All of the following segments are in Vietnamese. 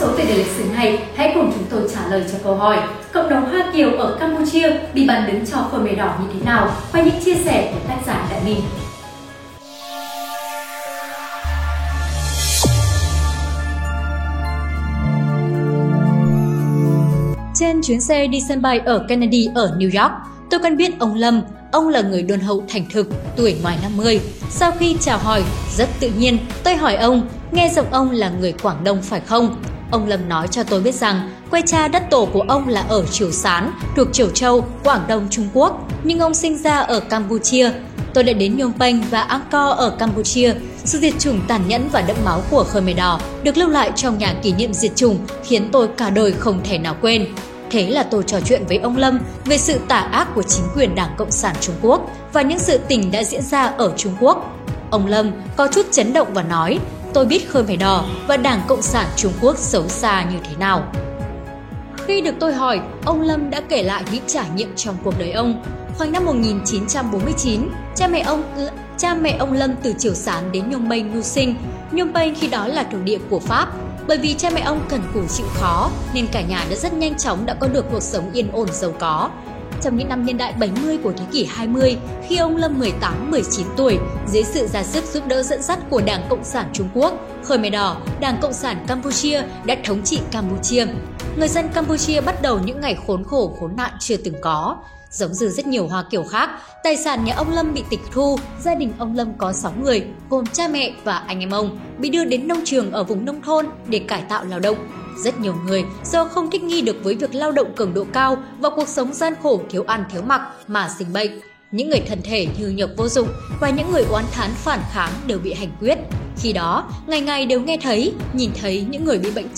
số về đề lịch sử này, hãy cùng chúng tôi trả lời cho câu hỏi Cộng đồng Hoa Kiều ở Campuchia bị bàn đứng cho Khmer Đỏ như thế nào qua những chia sẻ của tác giả Đại Minh. Trên chuyến xe đi sân bay ở Kennedy ở New York, tôi quen biết ông Lâm, ông là người đôn hậu thành thực, tuổi ngoài 50. Sau khi chào hỏi, rất tự nhiên, tôi hỏi ông, nghe giọng ông là người Quảng Đông phải không? Ông Lâm nói cho tôi biết rằng quê cha đất tổ của ông là ở Triều Sán, thuộc Triều Châu, Quảng Đông, Trung Quốc, nhưng ông sinh ra ở Campuchia. Tôi đã đến Nhung Penh và Angkor ở Campuchia. Sự diệt chủng tàn nhẫn và đẫm máu của Khmer Đỏ được lưu lại trong nhà kỷ niệm diệt chủng khiến tôi cả đời không thể nào quên. Thế là tôi trò chuyện với ông Lâm về sự tà ác của chính quyền Đảng Cộng sản Trung Quốc và những sự tình đã diễn ra ở Trung Quốc. Ông Lâm có chút chấn động và nói tôi biết Khmer Đỏ và Đảng Cộng sản Trung Quốc xấu xa như thế nào. Khi được tôi hỏi, ông Lâm đã kể lại những trải nghiệm trong cuộc đời ông. Khoảng năm 1949, cha mẹ ông ừ, cha mẹ ông Lâm từ Triều Sán đến Nhung Penh mưu sinh. Nhung Penh khi đó là thuộc địa của Pháp. Bởi vì cha mẹ ông cần cù chịu khó nên cả nhà đã rất nhanh chóng đã có được cuộc sống yên ổn giàu có. Trong những năm niên đại 70 của thế kỷ 20, khi ông Lâm 18-19 tuổi, dưới sự ra sức giúp đỡ dẫn dắt của Đảng Cộng sản Trung Quốc, Khởi Mè Đỏ, Đảng Cộng sản Campuchia đã thống trị Campuchia. Người dân Campuchia bắt đầu những ngày khốn khổ khốn nạn chưa từng có. Giống như rất nhiều Hoa kiểu khác, tài sản nhà ông Lâm bị tịch thu, gia đình ông Lâm có 6 người, gồm cha mẹ và anh em ông, bị đưa đến nông trường ở vùng nông thôn để cải tạo lao động. Rất nhiều người do không thích nghi được với việc lao động cường độ cao và cuộc sống gian khổ thiếu ăn thiếu mặc mà sinh bệnh. Những người thân thể như nhược vô dụng và những người oán thán phản kháng đều bị hành quyết. Khi đó, ngày ngày đều nghe thấy, nhìn thấy những người bị bệnh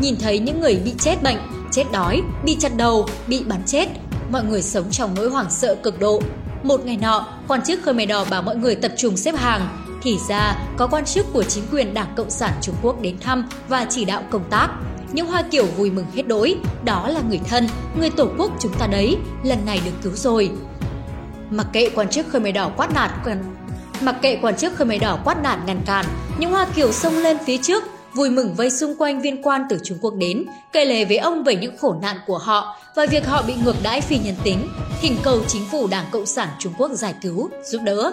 nhìn thấy những người bị chết bệnh, chết đói, bị chặt đầu, bị bắn chết. Mọi người sống trong nỗi hoảng sợ cực độ. Một ngày nọ, quan chức Khmer Đỏ bảo mọi người tập trung xếp hàng, thì ra, có quan chức của chính quyền Đảng Cộng sản Trung Quốc đến thăm và chỉ đạo công tác. Những Hoa Kiểu vui mừng hết đỗi, đó là người thân, người tổ quốc chúng ta đấy, lần này được cứu rồi. Mặc kệ quan chức Khmer Đỏ quát nạt Mặc kệ quan chức Khmer Đỏ quát nạt ngăn cản, những Hoa Kiều xông lên phía trước, vui mừng vây xung quanh viên quan từ Trung Quốc đến, kể lể với ông về những khổ nạn của họ và việc họ bị ngược đãi phi nhân tính, thỉnh cầu chính phủ Đảng Cộng sản Trung Quốc giải cứu, giúp đỡ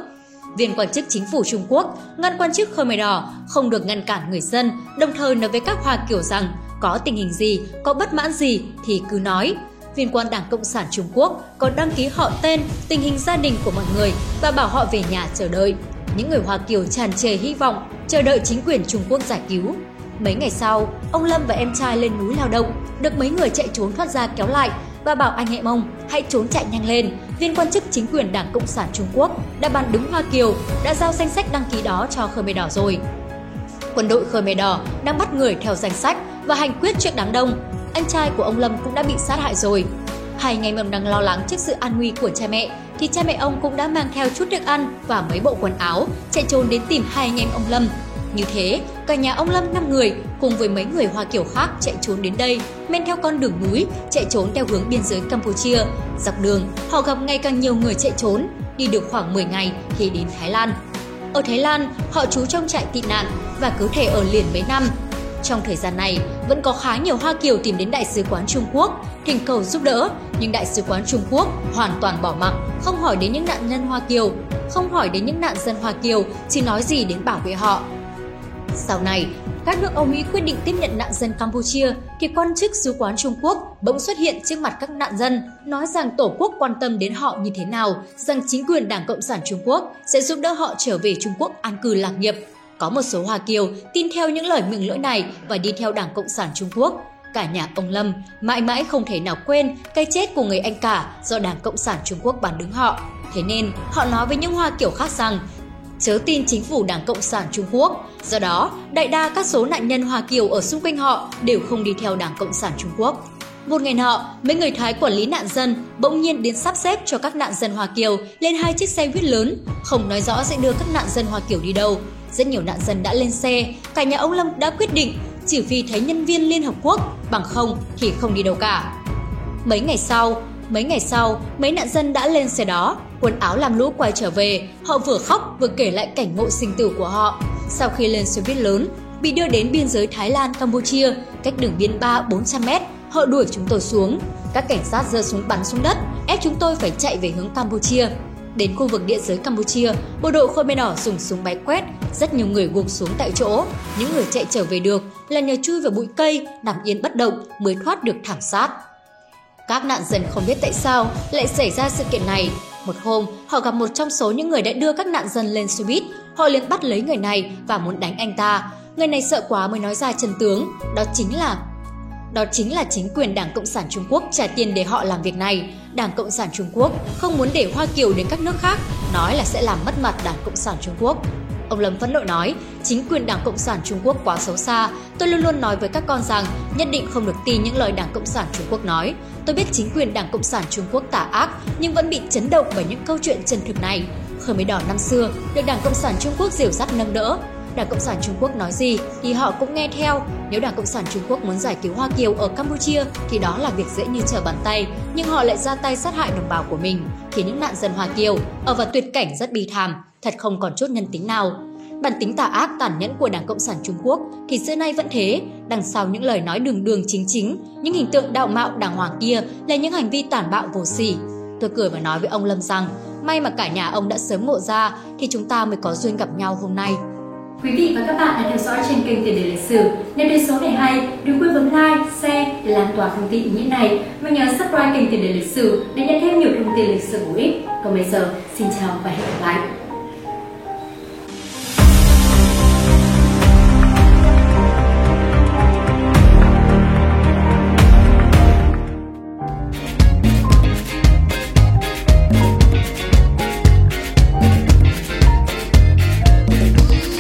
viên quan chức chính phủ Trung Quốc ngăn quan chức Khmer Đỏ không được ngăn cản người dân, đồng thời nói với các Hoa Kiều rằng có tình hình gì, có bất mãn gì thì cứ nói. Viên quan Đảng Cộng sản Trung Quốc có đăng ký họ tên, tình hình gia đình của mọi người và bảo họ về nhà chờ đợi. Những người Hoa Kiều tràn trề hy vọng, chờ đợi chính quyền Trung Quốc giải cứu. Mấy ngày sau, ông Lâm và em trai lên núi lao động, được mấy người chạy trốn thoát ra kéo lại và bảo anh em ông hãy trốn chạy nhanh lên. Viên quan chức chính quyền Đảng Cộng sản Trung Quốc đã bàn đứng Hoa Kiều đã giao danh sách đăng ký đó cho Khmer Đỏ rồi. Quân đội Khmer Đỏ đang bắt người theo danh sách và hành quyết trước đám đông. Anh trai của ông Lâm cũng đã bị sát hại rồi. Hai ngày mầm đang lo lắng trước sự an nguy của cha mẹ thì cha mẹ ông cũng đã mang theo chút thức ăn và mấy bộ quần áo chạy trốn đến tìm hai anh em ông Lâm như thế, cả nhà ông Lâm 5 người cùng với mấy người Hoa Kiều khác chạy trốn đến đây, men theo con đường núi, chạy trốn theo hướng biên giới Campuchia. Dọc đường, họ gặp ngày càng nhiều người chạy trốn, đi được khoảng 10 ngày thì đến Thái Lan. Ở Thái Lan, họ trú trong trại tị nạn và cứ thể ở liền mấy năm. Trong thời gian này, vẫn có khá nhiều Hoa Kiều tìm đến Đại sứ quán Trung Quốc, thỉnh cầu giúp đỡ, nhưng Đại sứ quán Trung Quốc hoàn toàn bỏ mặc, không hỏi đến những nạn nhân Hoa Kiều, không hỏi đến những nạn dân Hoa Kiều, chỉ nói gì đến bảo vệ họ. Sau này, các nước Âu Mỹ quyết định tiếp nhận nạn dân Campuchia thì quan chức sứ quán Trung Quốc bỗng xuất hiện trước mặt các nạn dân, nói rằng Tổ quốc quan tâm đến họ như thế nào, rằng chính quyền Đảng Cộng sản Trung Quốc sẽ giúp đỡ họ trở về Trung Quốc an cư lạc nghiệp. Có một số Hoa Kiều tin theo những lời mừng lỗi này và đi theo Đảng Cộng sản Trung Quốc. Cả nhà ông Lâm mãi mãi không thể nào quên cái chết của người anh cả do Đảng Cộng sản Trung Quốc bàn đứng họ. Thế nên, họ nói với những Hoa Kiều khác rằng chớ tin chính phủ Đảng Cộng sản Trung Quốc. Do đó, đại đa các số nạn nhân Hoa Kiều ở xung quanh họ đều không đi theo Đảng Cộng sản Trung Quốc. Một ngày nọ, mấy người Thái quản lý nạn dân bỗng nhiên đến sắp xếp cho các nạn dân Hoa Kiều lên hai chiếc xe buýt lớn, không nói rõ sẽ đưa các nạn dân Hoa Kiều đi đâu. rất nhiều nạn dân đã lên xe, cả nhà ông Lâm đã quyết định chỉ vì thấy nhân viên Liên Hợp Quốc, bằng không thì không đi đâu cả. Mấy ngày sau, mấy ngày sau, mấy nạn dân đã lên xe đó, quần áo làm lũ quay trở về, họ vừa khóc vừa kể lại cảnh ngộ sinh tử của họ. Sau khi lên xe buýt lớn, bị đưa đến biên giới Thái Lan, Campuchia, cách đường biên 3-400 mét, họ đuổi chúng tôi xuống. Các cảnh sát giơ súng bắn xuống đất, ép chúng tôi phải chạy về hướng Campuchia. Đến khu vực địa giới Campuchia, bộ đội Khmer Đỏ dùng súng bắn quét, rất nhiều người gục xuống tại chỗ. Những người chạy trở về được là nhờ chui vào bụi cây, nằm yên bất động mới thoát được thảm sát. Các nạn dân không biết tại sao lại xảy ra sự kiện này. Một hôm, họ gặp một trong số những người đã đưa các nạn dân lên xe buýt. Họ liền bắt lấy người này và muốn đánh anh ta. Người này sợ quá mới nói ra chân tướng, đó chính là đó chính là chính quyền Đảng Cộng sản Trung Quốc trả tiền để họ làm việc này. Đảng Cộng sản Trung Quốc không muốn để Hoa Kiều đến các nước khác, nói là sẽ làm mất mặt Đảng Cộng sản Trung Quốc. Ông Lâm phẫn nộ nói, chính quyền Đảng Cộng sản Trung Quốc quá xấu xa. Tôi luôn luôn nói với các con rằng nhất định không được tin những lời Đảng Cộng sản Trung Quốc nói. Tôi biết chính quyền Đảng Cộng sản Trung Quốc tà ác nhưng vẫn bị chấn động bởi những câu chuyện chân thực này. Khmer Đỏ năm xưa được Đảng Cộng sản Trung Quốc dìu dắt nâng đỡ, Đảng Cộng sản Trung Quốc nói gì thì họ cũng nghe theo. Nếu Đảng Cộng sản Trung Quốc muốn giải cứu Hoa Kiều ở Campuchia thì đó là việc dễ như trở bàn tay, nhưng họ lại ra tay sát hại đồng bào của mình, khiến những nạn dân Hoa Kiều ở vào tuyệt cảnh rất bi thảm, thật không còn chút nhân tính nào. Bản tính tà ác tàn nhẫn của Đảng Cộng sản Trung Quốc thì xưa nay vẫn thế, đằng sau những lời nói đường đường chính chính, những hình tượng đạo mạo đàng hoàng kia là những hành vi tàn bạo vô sỉ. Tôi cười và nói với ông Lâm rằng, may mà cả nhà ông đã sớm ngộ ra thì chúng ta mới có duyên gặp nhau hôm nay. Quý vị và các bạn đã theo dõi trên kênh Tiền đề lịch sử. Nếu thấy số này hay, đừng quên bấm like, share để lan tỏa thông tin ý nghĩa này và nhớ subscribe kênh Tiền đề lịch sử để nhận thêm nhiều thông tin lịch sử bổ ích. Còn bây giờ, xin chào và hẹn gặp lại.